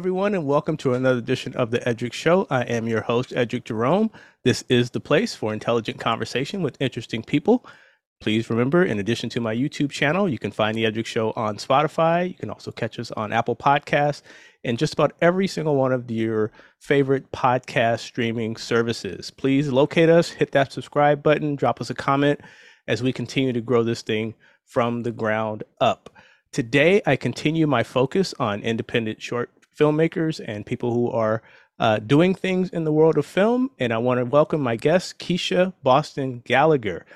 everyone, and welcome to another edition of the Eddrick Show. I am your host, Eddrick Jerome. This is the place for intelligent conversation with interesting people. Please remember, in addition to my YouTube channel, you can find the Eddrick Show on Spotify. You can also catch us on Apple Podcasts and just about every single one of your favorite podcast streaming services. Please locate us, hit that subscribe button, drop us a comment as we continue to grow this thing from the ground up. Today, I continue my focus on independent short filmmakers and people who are uh, doing things in the world of film. And I want to welcome my guest, Keisha Boston Gallagher.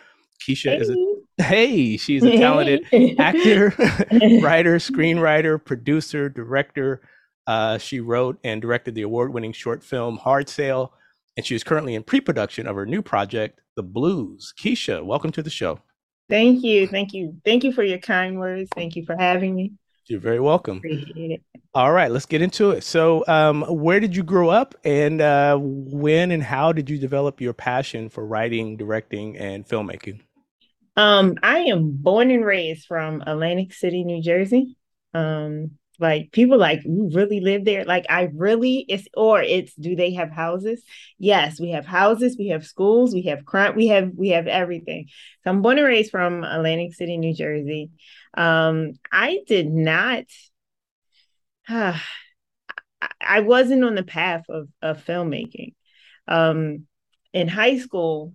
Keisha hey. is a hey, she's a talented actor, writer, screenwriter, producer, director. Uh, she wrote and directed the award-winning short film Hard Sale, and she is currently in pre-production of her new project, The Blues. Keisha, welcome to the show. Thank you, thank you, thank you for your kind words. Thank you for having me. You're very welcome. Appreciate it. All right, let's get into it. So, um, where did you grow up, and uh, when and how did you develop your passion for writing, directing, and filmmaking? Um, I am born and raised from Atlantic City, New Jersey. Um, like people like you really live there? Like i really it's or it's do they have houses? Yes we have houses we have schools we have crime we have we have everything. So i'm born and raised from atlantic city new jersey. Um i did not uh, i wasn't on the path of of filmmaking. Um in high school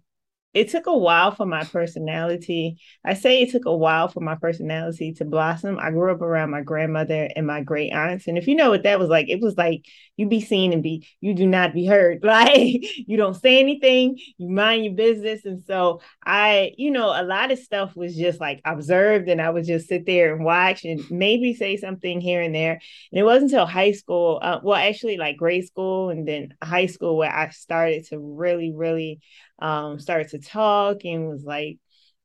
it took a while for my personality. I say it took a while for my personality to blossom. I grew up around my grandmother and my great aunts. And if you know what that was like, it was like you be seen and be, you do not be heard. Like you don't say anything, you mind your business. And so I, you know, a lot of stuff was just like observed and I would just sit there and watch and maybe say something here and there. And it wasn't until high school, uh, well, actually like grade school and then high school where I started to really, really um, started to talk and was like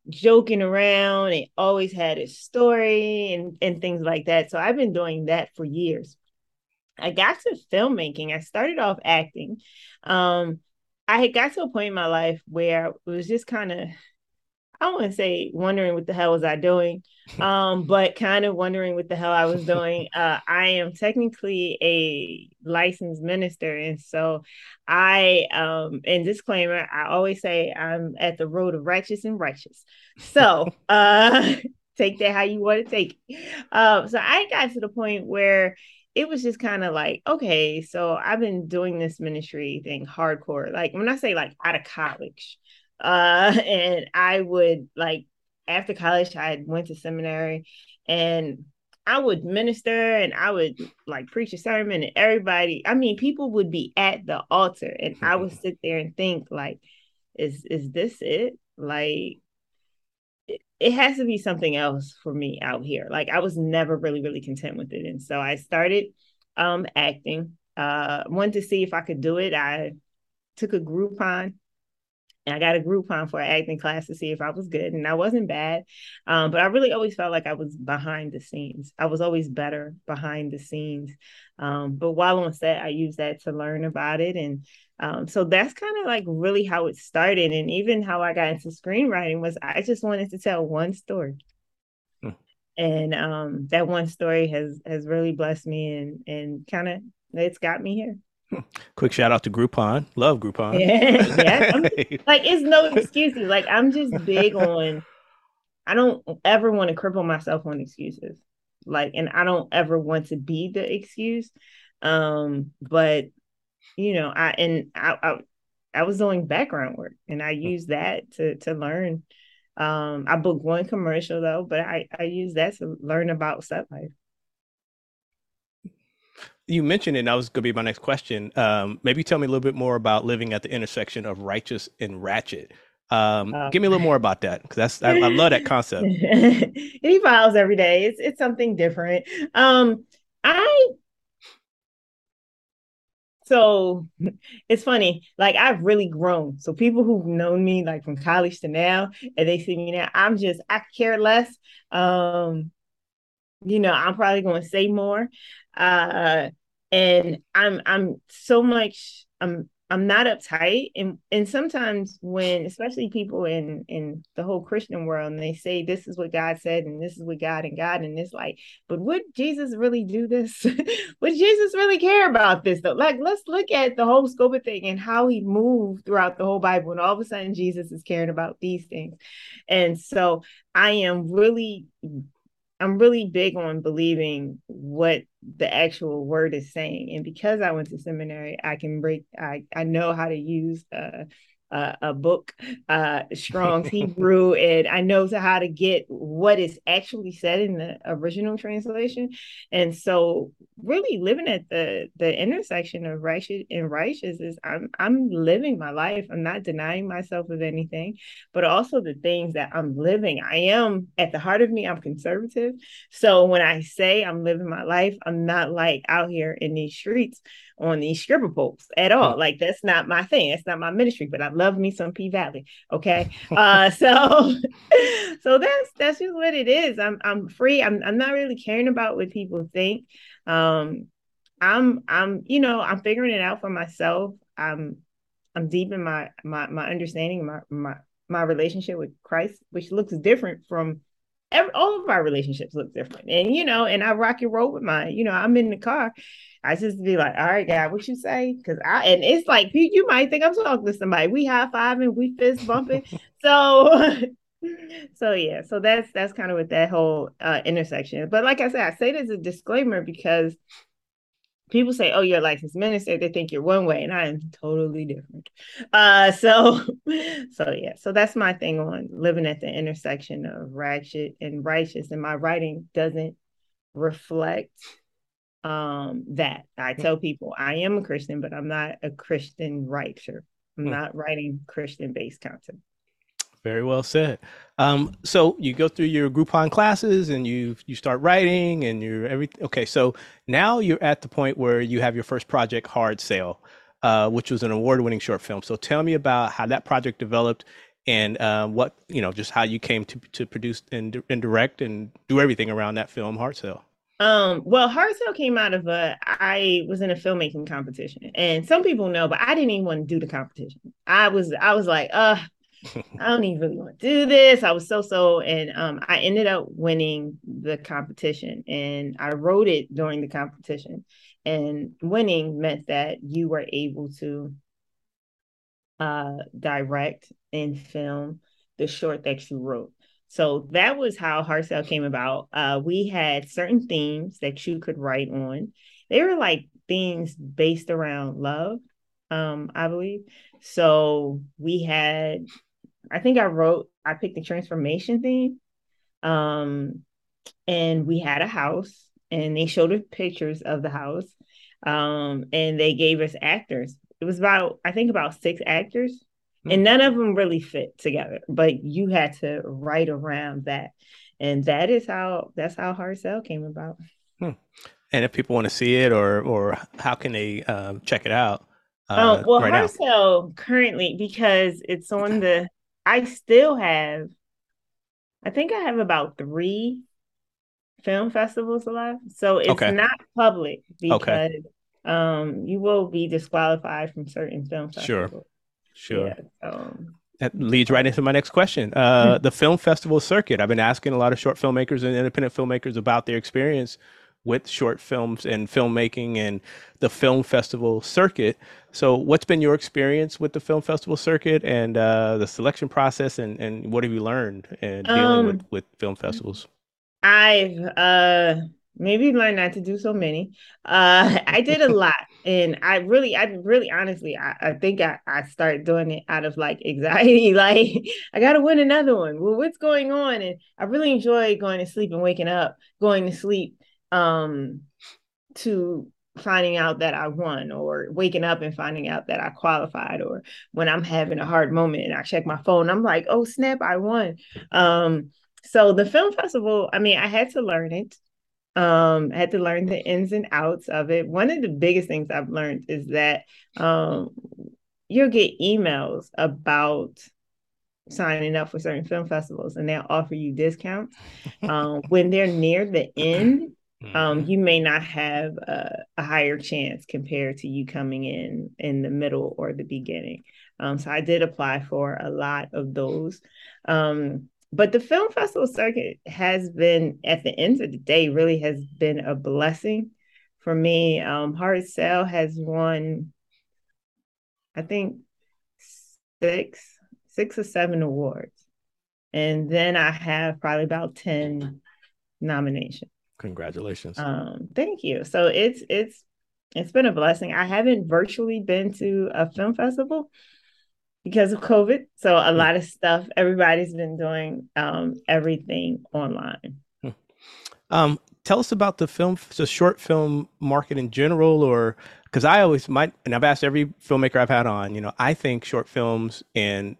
joking around and always had a story and, and things like that. So I've been doing that for years. I got to filmmaking. I started off acting. Um, I had got to a point in my life where it was just kind of I to say wondering what the hell was I doing, um, but kind of wondering what the hell I was doing. Uh, I am technically a licensed minister, and so I, um, and disclaimer, I always say I'm at the road of righteous and righteous. So uh, take that how you want to take it. Uh, so I got to the point where it was just kind of like, okay, so I've been doing this ministry thing hardcore. Like when I say like out of college, uh, and I would like after college, I went to seminary and I would minister and I would like preach a sermon and everybody, I mean, people would be at the altar and I would sit there and think like, is is this it? Like it, it has to be something else for me out here. Like I was never really, really content with it. And so I started um acting. Uh wanted to see if I could do it. I took a Groupon and I got a Groupon for an acting class to see if I was good, and I wasn't bad. Um, but I really always felt like I was behind the scenes. I was always better behind the scenes. Um, but while on set, I used that to learn about it, and um, so that's kind of like really how it started. And even how I got into screenwriting was I just wanted to tell one story. Hmm. And um, that one story has has really blessed me and and kind of it's got me here. Quick shout out to Groupon. Love Groupon. Yeah, yeah. like it's no excuses. Like I'm just big on. I don't ever want to cripple myself on excuses. Like, and I don't ever want to be the excuse. Um, but you know, I and I, I, I was doing background work, and I used that to to learn. Um, I booked one commercial though, but I I used that to learn about set life you mentioned it, and that was going to be my next question. Um, maybe tell me a little bit more about living at the intersection of righteous and ratchet. Um, um, give me a little more about that because that's I, I, love that concept. it evolves every day. It's it's something different. Um, I so it's funny. Like I've really grown. So people who've known me like from college to now, and they see me now, I'm just I care less. Um, you know, I'm probably going to say more. Uh, and I'm I'm so much I'm I'm not uptight. And and sometimes when especially people in in the whole Christian world and they say this is what God said and this is what God and God and it's like, but would Jesus really do this? would Jesus really care about this though? Like let's look at the whole scope of thing and how he moved throughout the whole Bible. And all of a sudden Jesus is caring about these things. And so I am really I'm really big on believing what the actual word is saying. And because I went to seminary, I can break, I, I know how to use uh, uh, a book, uh, Strong's Hebrew, and I know how to get what is actually said in the original translation. And so, really living at the the intersection of righteous and righteous is I'm I'm living my life. I'm not denying myself of anything, but also the things that I'm living. I am at the heart of me. I'm conservative, so when I say I'm living my life, I'm not like out here in these streets on these stripper poles at all. Like that's not my thing. That's not my ministry. But I love me some P Valley. Okay. Uh so so that's that's just what it is. I'm I'm free. I'm I'm not really caring about what people think. Um I'm I'm you know, I'm figuring it out for myself. I'm I'm deep in my my my understanding, my my my relationship with Christ, which looks different from every, all of our relationships look different. And you know, and I rock and roll with mine. You know, I'm in the car. I just be like, all right, God, what you say? Cause I and it's like you might think I'm talking to somebody. We high fiving, we fist bumping. so so yeah, so that's that's kind of what that whole uh, intersection. But like I said, I say as a disclaimer because people say, "Oh, you're a licensed minister," they think you're one way, and I am totally different. Uh, so, so yeah, so that's my thing on living at the intersection of ratchet and righteous, and my writing doesn't reflect um that. I hmm. tell people I am a Christian, but I'm not a Christian writer. I'm hmm. not writing Christian based content. Very well said. Um, so you go through your Groupon classes and you you start writing and you're everything. Okay, so now you're at the point where you have your first project, Hard Sale, uh, which was an award-winning short film. So tell me about how that project developed and uh, what you know, just how you came to to produce and, and direct and do everything around that film, Hard Sale. Um, well, Hard Sale came out of a I was in a filmmaking competition, and some people know, but I didn't even want to do the competition. I was I was like, uh, I don't even really want to do this. I was so so, and um, I ended up winning the competition, and I wrote it during the competition. And winning meant that you were able to uh, direct and film the short that you wrote. So that was how Hard came about. Uh, we had certain themes that you could write on. They were like themes based around love, um, I believe. So we had I think I wrote, I picked the transformation theme. Um, and we had a house and they showed us pictures of the house. Um, and they gave us actors. It was about, I think about six actors. Mm-hmm. And none of them really fit together, but you had to write around that. And that is how that's how Hard Sale came about. Hmm. And if people want to see it or or how can they um, check it out? Uh, um, well, right Hard Sale currently because it's on the I still have, I think I have about three film festivals alive. So it's okay. not public because okay. um, you will be disqualified from certain film festivals. Sure. Sure. Yeah, um, that leads right into my next question. Uh, the film festival circuit. I've been asking a lot of short filmmakers and independent filmmakers about their experience with short films and filmmaking and the film festival circuit. So, what's been your experience with the film festival circuit and uh, the selection process, and, and what have you learned in dealing um, with, with film festivals? I've uh, maybe learned not to do so many. Uh, I did a lot, and I really, I really, honestly, I, I think I, I started doing it out of like anxiety. Like, I got to win another one. Well, what's going on? And I really enjoy going to sleep and waking up, going to sleep um, to finding out that I won or waking up and finding out that I qualified or when I'm having a hard moment and I check my phone, I'm like, oh snap, I won. Um, so the film festival, I mean, I had to learn it. Um, I had to learn the ins and outs of it. One of the biggest things I've learned is that um, you'll get emails about signing up for certain film festivals and they'll offer you discounts. Um, when they're near the end, mm-hmm. um, you may not have a, a, higher chance compared to you coming in in the middle or the beginning. Um, so I did apply for a lot of those. Um, but the film festival circuit has been, at the end of the day, really has been a blessing for me. Um, Hard Sale has won, I think, six, six or seven awards. And then I have probably about 10 nominations. Congratulations. Um, thank you. So it's it's it's been a blessing. I haven't virtually been to a film festival because of COVID. So a hmm. lot of stuff, everybody's been doing um, everything online. Hmm. Um, tell us about the film, the short film market in general, or because I always might, and I've asked every filmmaker I've had on, you know, I think short films and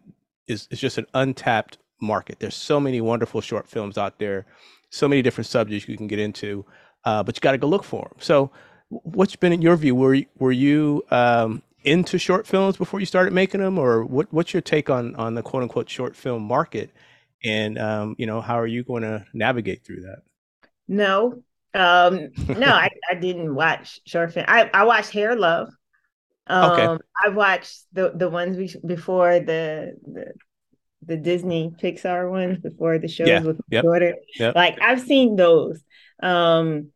is is just an untapped market. There's so many wonderful short films out there so many different subjects you can get into, uh, but you got to go look for them. So, what's been in your view? Were were you um, into short films before you started making them, or what, what's your take on on the quote unquote short film market? And um, you know, how are you going to navigate through that? No, um, no, I, I didn't watch short film. I, I watched Hair Love. Um, okay. I watched the the ones before the the the Disney Pixar ones before the shows yeah. with my yep. daughter. Yep. Like I've seen those. Um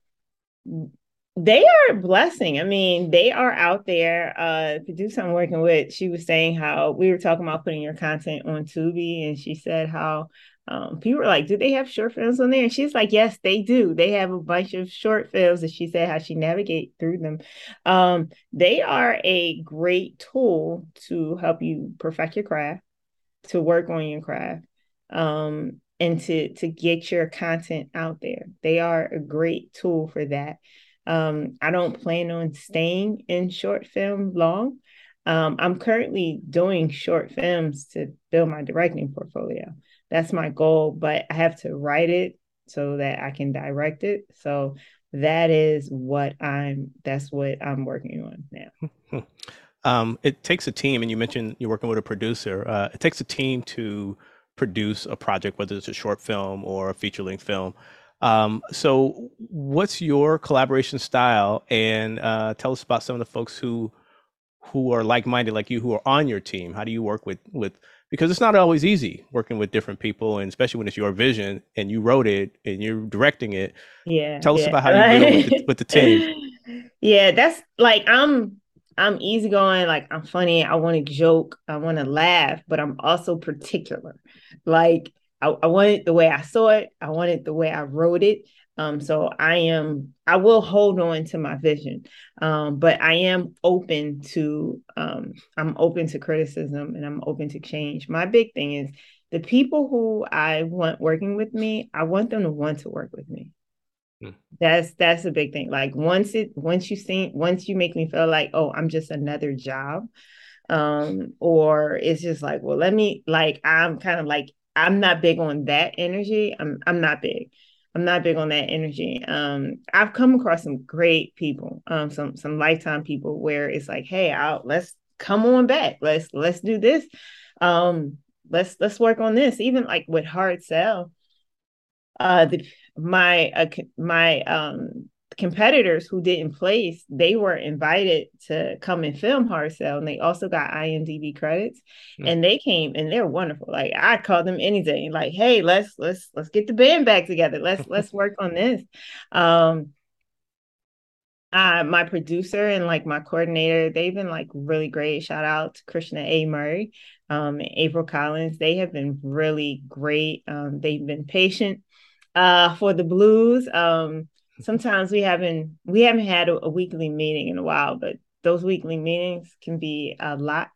they are a blessing. I mean, they are out there. Uh producer I'm working with, she was saying how we were talking about putting your content on Tubi, and she said how um, people were like, do they have short films on there? And she's like, yes, they do. They have a bunch of short films. And she said how she navigate through them. Um, they are a great tool to help you perfect your craft to work on your craft um, and to to get your content out there. They are a great tool for that. Um, I don't plan on staying in short film long. Um, I'm currently doing short films to build my directing portfolio. That's my goal, but I have to write it so that I can direct it. So that is what I'm that's what I'm working on now. um, it takes a team, and you mentioned you're working with a producer. Uh, it takes a team to produce a project, whether it's a short film or a feature length film. Um, so, what's your collaboration style? And uh, tell us about some of the folks who who are like minded, like you, who are on your team. How do you work with with? Because it's not always easy working with different people, and especially when it's your vision and you wrote it and you're directing it. Yeah. Tell us about how you deal with the, with the team. Yeah, that's like I'm I'm easygoing, like I'm funny, I want to joke, I want to laugh, but I'm also particular. Like I, I want it the way I saw it, I want it the way I wrote it. Um, so I am, I will hold on to my vision, um, but I am open to, um, I'm open to criticism and I'm open to change. My big thing is the people who I want working with me, I want them to want to work with me. Hmm. That's that's a big thing. Like once it once you see once you make me feel like, oh, I'm just another job. Um, or it's just like, well, let me like I'm kind of like I'm not big on that energy. I'm I'm not big. I'm not big on that energy. Um, I've come across some great people, um, some some lifetime people where it's like, hey, I'll, let's come on back. Let's let's do this. Um, let's let's work on this. Even like with hard sale, uh, the my uh, my um competitors who didn't place, they were invited to come and film Hard Sale, and they also got IMDb credits, mm-hmm. and they came and they're wonderful. Like I called them anything, like, hey, let's let's let's get the band back together. Let's let's work on this. Um, uh, my producer and like my coordinator, they've been like really great. Shout out to Krishna A. Murray, um, April Collins. They have been really great. Um, they've been patient uh, for the blues. Um, sometimes we haven't we haven't had a, a, weekly meeting in a while, but those weekly meetings can be a lot.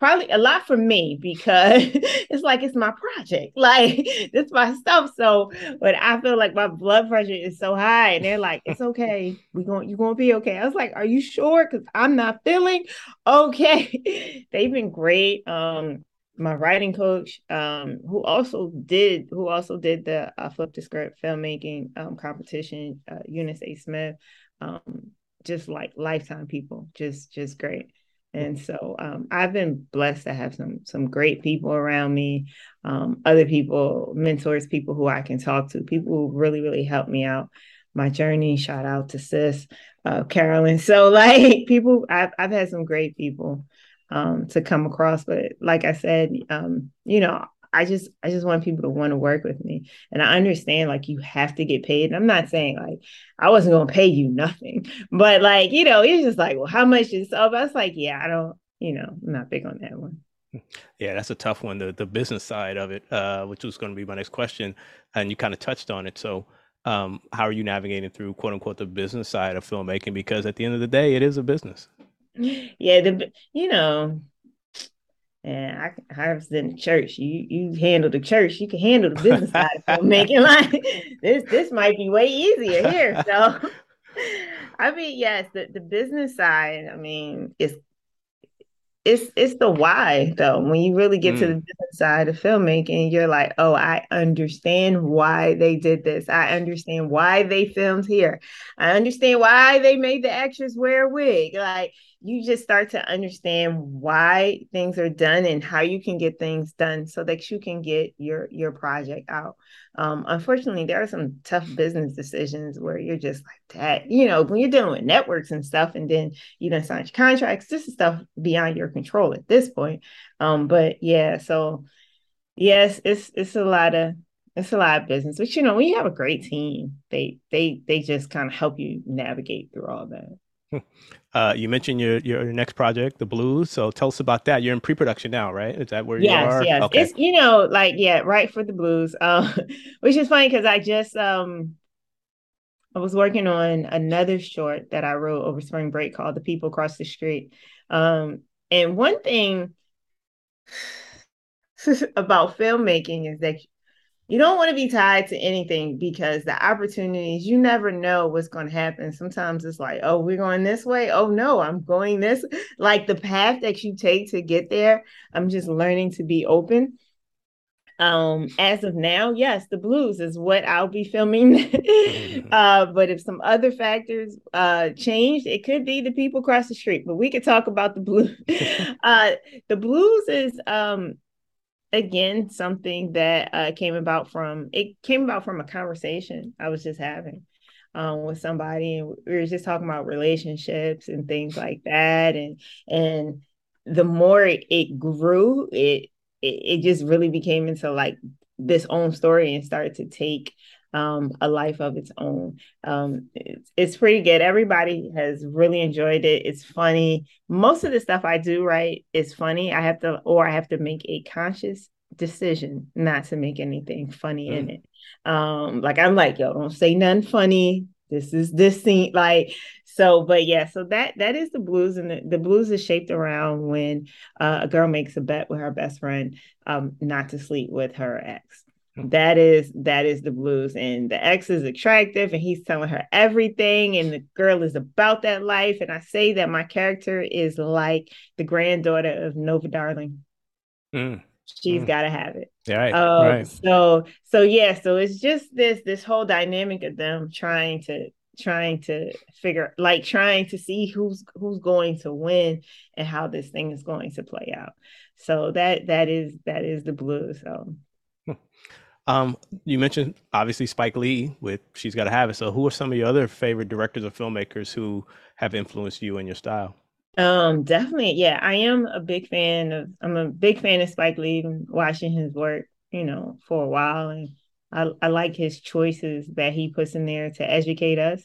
Probably a lot for me because it's like it's my project, like it's my stuff. So, but I feel like my blood pressure is so high, and they're like, "It's okay, we going you're gonna be okay." I was like, "Are you sure?" Because I'm not feeling okay. They've been great. Um, my writing coach, um, who also did who also did the uh, flip the script filmmaking um, competition, uh, Eunice A. Smith, um, just like lifetime people, just just great. And so um, I've been blessed to have some some great people around me, um, other people, mentors, people who I can talk to, people who really really help me out. my journey. Shout out to sis uh, Carolyn. So like people, I've I've had some great people um, to come across, but like I said, um, you know, I just I just want people to want to work with me. And I understand like you have to get paid. And I'm not saying like I wasn't gonna pay you nothing, but like, you know, it's just like, well, how much is so I was like, yeah, I don't, you know, I'm not big on that one. Yeah, that's a tough one. The the business side of it, uh, which was going to be my next question, and you kind of touched on it. So, um, how are you navigating through quote unquote the business side of filmmaking? Because at the end of the day, it is a business. Yeah, the you know, and I, I was in the church. You you handle the church, you can handle the business side of filmmaking. Like this, this might be way easier here. So, I mean, yes, the, the business side. I mean, it's it's it's the why though. When you really get mm. to the business side of filmmaking, you're like, oh, I understand why they did this. I understand why they filmed here. I understand why they made the actors wear a wig. Like you just start to understand why things are done and how you can get things done so that you can get your your project out. Um, unfortunately, there are some tough business decisions where you're just like that. You know, when you're dealing with networks and stuff, and then you don't sign contracts, this is stuff beyond your control at this point. Um, but yeah, so yes, it's it's a lot of it's a lot of business. But you know, when you have a great team, they they they just kind of help you navigate through all that. Uh, you mentioned your your next project, the Blues. So tell us about that. You're in pre-production now, right? Is that where yes, you are? Yes, okay. It's you know, like yeah, right for the Blues. Uh, which is funny because I just um I was working on another short that I wrote over spring break called The People Across the Street. Um, and one thing about filmmaking is that you don't want to be tied to anything because the opportunities you never know what's going to happen. Sometimes it's like oh we're going this way? Oh no i'm going this like the path that you take to get there i'm just learning to be open. Um as of now yes the blues is what i'll be filming. Uh but if some other factors uh change it could be the people across the street but we could talk about the blues. Uh the blues is um again something that uh, came about from it came about from a conversation I was just having um, with somebody, and we were just talking about relationships and things like that, and and the more it, grew, it, it it just really became into like this own story and started to take um, a life of its own. Um, it's, it's pretty good. Everybody has really enjoyed it. It's funny. Most of the stuff I do, right, is funny. I have to, or I have to make a conscious decision not to make anything funny mm. in it. Um, like I'm like, yo, don't say nothing funny. This is this scene, like so. But yeah, so that that is the blues, and the, the blues is shaped around when uh, a girl makes a bet with her best friend um, not to sleep with her ex that is that is the blues and the ex is attractive and he's telling her everything and the girl is about that life and i say that my character is like the granddaughter of nola darling mm. she's mm. got to have it yeah right, um, right so so yeah so it's just this this whole dynamic of them trying to trying to figure like trying to see who's who's going to win and how this thing is going to play out so that that is that is the blues so um, you mentioned obviously Spike Lee with She's Gotta Have It. So who are some of your other favorite directors or filmmakers who have influenced you and your style? Um, definitely. Yeah, I am a big fan of I'm a big fan of Spike Lee watching his work, you know, for a while. And I, I like his choices that he puts in there to educate us.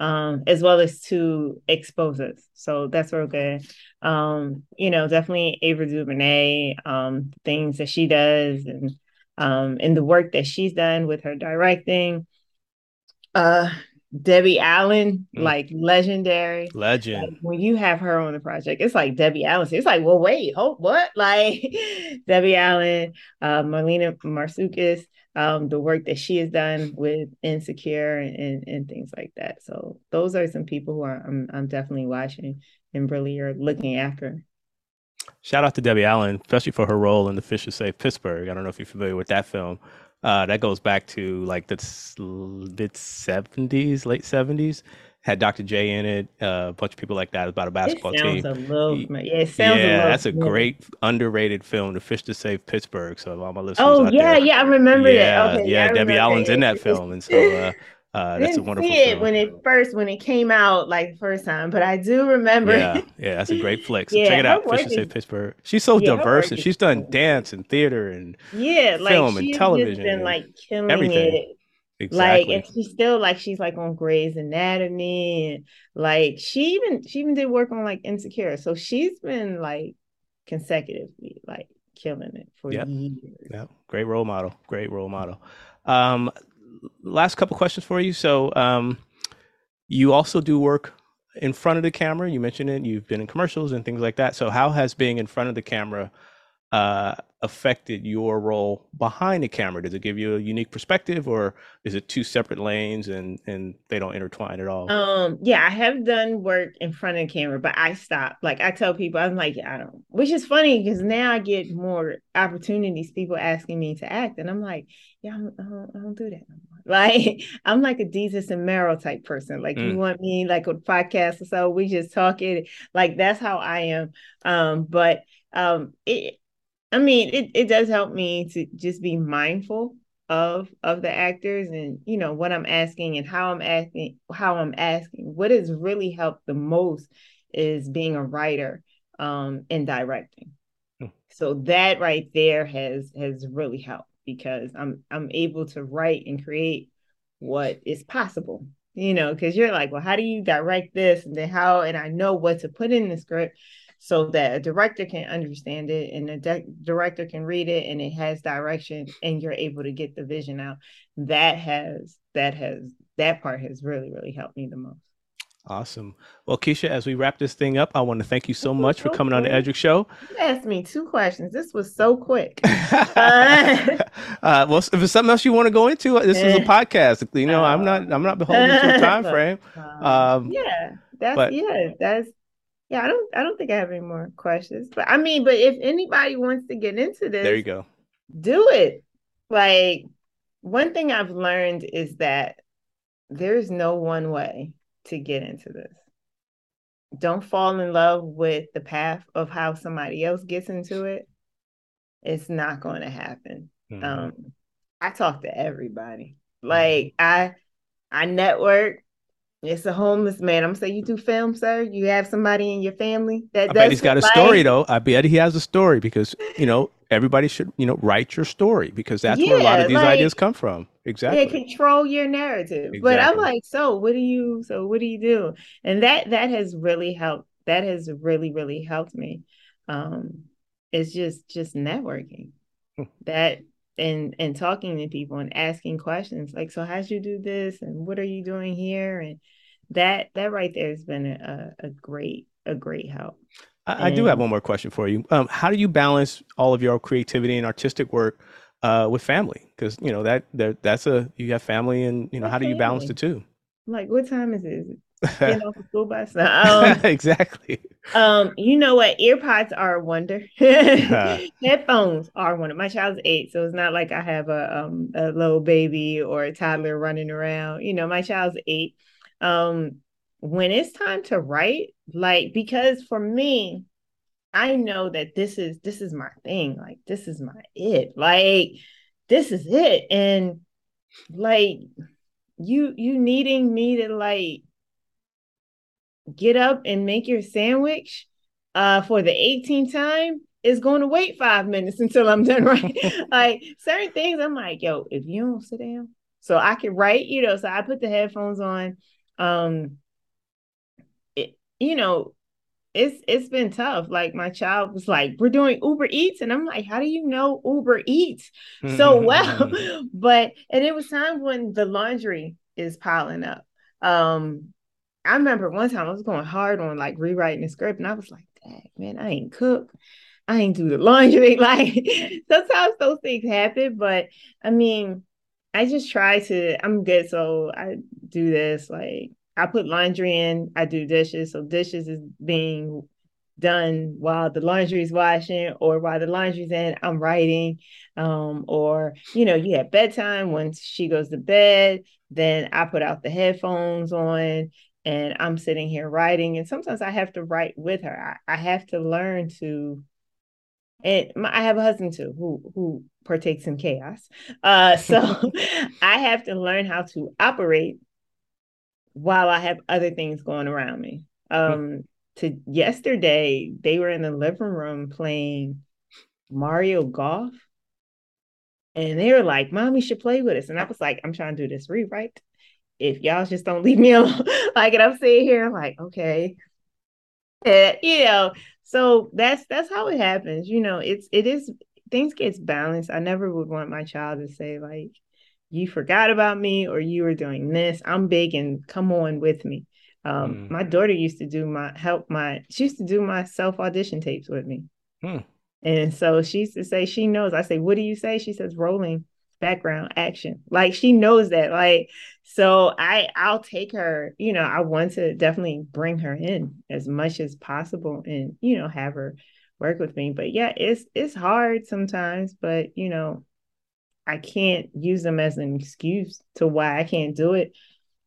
Um, as well as to expose us. So that's real good. Um, you know, definitely Ava DuVernay, um, things that she does and um, in the work that she's done with her directing. Uh, Debbie Allen, mm. like legendary. Legend. Like, when you have her on the project, it's like Debbie Allen. It's like, well, wait, hold what? Like Debbie Allen, uh, Melina Matsoukas, um, the work that she has done with Insecure and, and, and things like that. So those are some people who are I'm I'm definitely watching and really are looking after. Shout out to Debbie Allen, especially for her role in The Fish That Saved Pittsburgh. I don't know if you're familiar with that film. Uh, that goes back to like the mid 70s, late 70s. Had Dr. J in it, uh, a bunch of people like that about a basketball team. A little, yeah, it sounds yeah, a that's a great underrated film, The Fish That Saved Pittsburgh. So all my listeners, oh yeah, there, yeah, I remember yeah, that. Okay, yeah, Debbie Allen's in that film, and so uh, Uh, that's a wonderful see it film. when it first when it came out like the first time, but I do remember Wonderful it when film. it first when it came out like the first time. But I do remember. Yeah, yeah, that's a great flick. So check it out. Fisher is Pittsburgh. She's so yeah, diverse, and she's done cool. dance and theater and Yeah, like film and television been and like killing everything. it. Like, and she's still like she's like on Grey's Anatomy, and like she even she even did work on like Insecure. So she's been like consecutively like killing it for Yep. years. Yeah, great role model. Great role model. Um, last couple questions for you. So, um, you also do work in front of the camera. You mentioned it. You've been in commercials and things like that. So, how has being in front of the camera uh, affected your role behind the camera? Does it give you a unique perspective, or is it two separate lanes and and they don't intertwine at all? Um, yeah, I have done work in front of the camera, but I stopped. Like I tell people, I'm like, I don't, which is funny because now I get more opportunities, people asking me to act, and I'm like, yeah, I don't, I don't, I don't do that. Like I'm like a Jesus and Meryl type person. Like you Mm. want me like a podcast or so, we just talk it. Like that's how I am. Um, but um, it, I mean, it it does help me to just be mindful of of the actors and you know what I'm asking and how I'm asking how I'm asking. What has really helped the most is being a writer um and directing. Hmm. So that right there has has really helped because I'm I'm able to write and create what is possible. You know, because you're like, well, how do you direct this? And then how, and I know what to put in the script so that a director can understand it and the de- director can read it and it has direction and you're able to get the vision out. That has, that has, that part has really, really helped me the most. Awesome. Well, Keisha, as we wrap this thing up, I want to thank you so much for coming on the. Eddrick Show. You asked me two questions. This was so quick. uh, well, if there's something else you want to go into, this is a podcast. You know, I'm not, I'm not beholden to a time frame. Um, Um, yeah, that's but- yeah, that's yeah. I don't I don't think I have any more questions. But I mean, but if anybody wants to get into this, There you go. do it. Like one thing I've learned is that there's no one way to get into this. Don't fall in love with the path of how somebody else gets into it. It's not going to happen. Mhm. Um, I talk to everybody. Like I, I network. It's a homeless man. I'm gonna say, you do film, sir. You have somebody in your family that I bet does he's got a story though. I bet he has a story because you know everybody should you know write your story because that's where a lot of these like- ideas come from. Yeah, Exactly. control your narrative. But I'm like, so what do you? So what do you do? And that that has really helped. That has really really helped me. Um, it's just just networking. Hmm. That and and talking to people and asking questions like, so how'd you do this? And what are you doing here? And that that right there has been a a great a great help. I, I do have one more question for you. Um, how do you balance all of your creativity and artistic work uh, with family? Because you know that that that's a you have family, and you know how do you balance the two? Like, what time is it? Is it getting off the school bus? No, um, exactly. Um, you know what? Earpods are a wonder. Headphones are one. My child's eight, so it's not like I have a um a little baby or a toddler running around. You know, my child's eight. Um, when it's time to write, like because for me, I know that this is this is my thing. Like this is my it. Like this is it. And like you you needing me to like get up and make your sandwich uh for the 18th time is going to wait five minutes until I'm done right. like certain things, I'm like, yo, if you don't sit down, so I can write, you know. So I put the headphones on. Um, you know, it's it's been tough. Like my child was like, "We're doing Uber Eats," and I'm like, "How do you know Uber Eats so well?" but and it was times when the laundry is piling up. Um, I remember one time I was going hard on like rewriting the script, and I was like, "Dang, man, I ain't cook, I ain't do the laundry." Like sometimes those things happen, but I mean, I just try to. I'm good, so I do this. Like I put laundry in, I do dishes, so dishes is being done while the laundry is washing or while the laundry's in i'm writing um or you know you have bedtime. Once she goes to bed then i put out the headphones on and i'm sitting here writing. And sometimes i have to write with her. I, I have to learn to and my, I have a husband too who who partakes in chaos. Uh, so I have to learn how to operate while I have other things going around me. Um, to yesterday, they were in the living room playing Mario Golf. And they were like, Mom, you should play with us. And I was like, I'm trying to do this rewrite. If y'all just don't leave me alone, like, and I'm sitting here, like, okay. And, you know, so that's that's how it happens. You know, it's it is things gets balanced. I never would want my child to say, like, you forgot about me or you were doing this. I'm big and come on with me. Um, mm. My daughter used to do my help my she used to do my self audition tapes with me. Hmm. And so she used to say she knows. I say, what do you say? She says rolling background action. Like she knows that. Like so I I'll take her, you know, I want to definitely bring her in as much as possible and you know have her work with me. But yeah, it's it's hard sometimes, but you know, I can't use them as an excuse to why I can't do it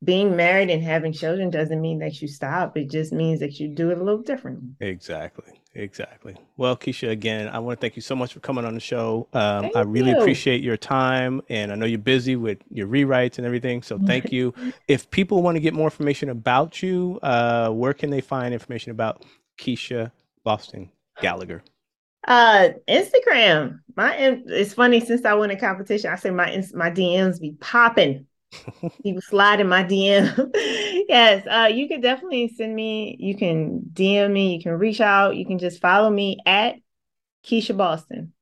being married and having children doesn't mean that you stop. It just means that you do it a little differently. Exactly. Exactly. Well, Keisha, again, I want to thank you so much for coming on the show. Um, I really you. appreciate your time, and I know you're busy with your rewrites and everything. So thank you. if people want to get more information about you, uh, where can they find information about Keisha Boston Gallagher? Uh, Instagram. My it's funny since I won a competition. I say my my DMs be popping you slide in my DM. yes, uh, you can definitely send me. You can DM me. You can reach out. You can just follow me at Keisha Boston,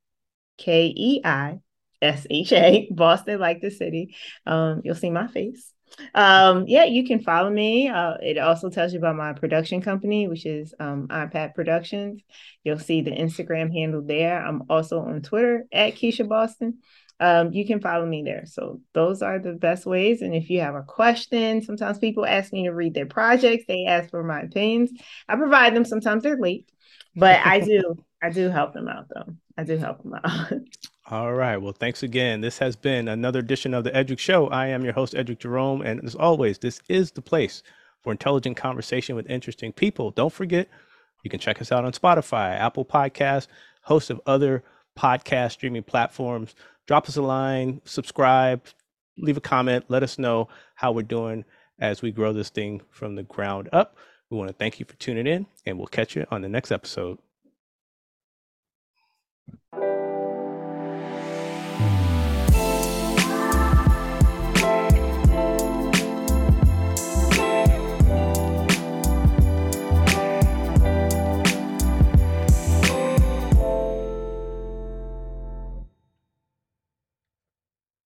K E I S H A Boston, like the city. Um, you'll see my face. Um, yeah, you can follow me. Uh, it also tells you about my production company, which is um, iPad Productions. You'll see the Instagram handle there. I'm also on Twitter at Keisha Boston um, you can follow me there. So those are the best ways. And if you have a question, sometimes people ask me to read their projects. They ask for my opinions. I provide them. Sometimes they're late, but I do. I do help them out though. I do help them out. All right. Well, thanks again. This has been another edition of the Eddrick Show. I am your host, Eddrick Jerome. And as always, this is the place for intelligent conversation with interesting people. Don't forget, you can check us out on Spotify, Apple Podcasts, host of other podcast streaming platforms drop us a line, subscribe, leave a comment, let us know how we're doing as we grow this thing from the ground up. We want to thank you for tuning in, and we'll catch you on the next episode.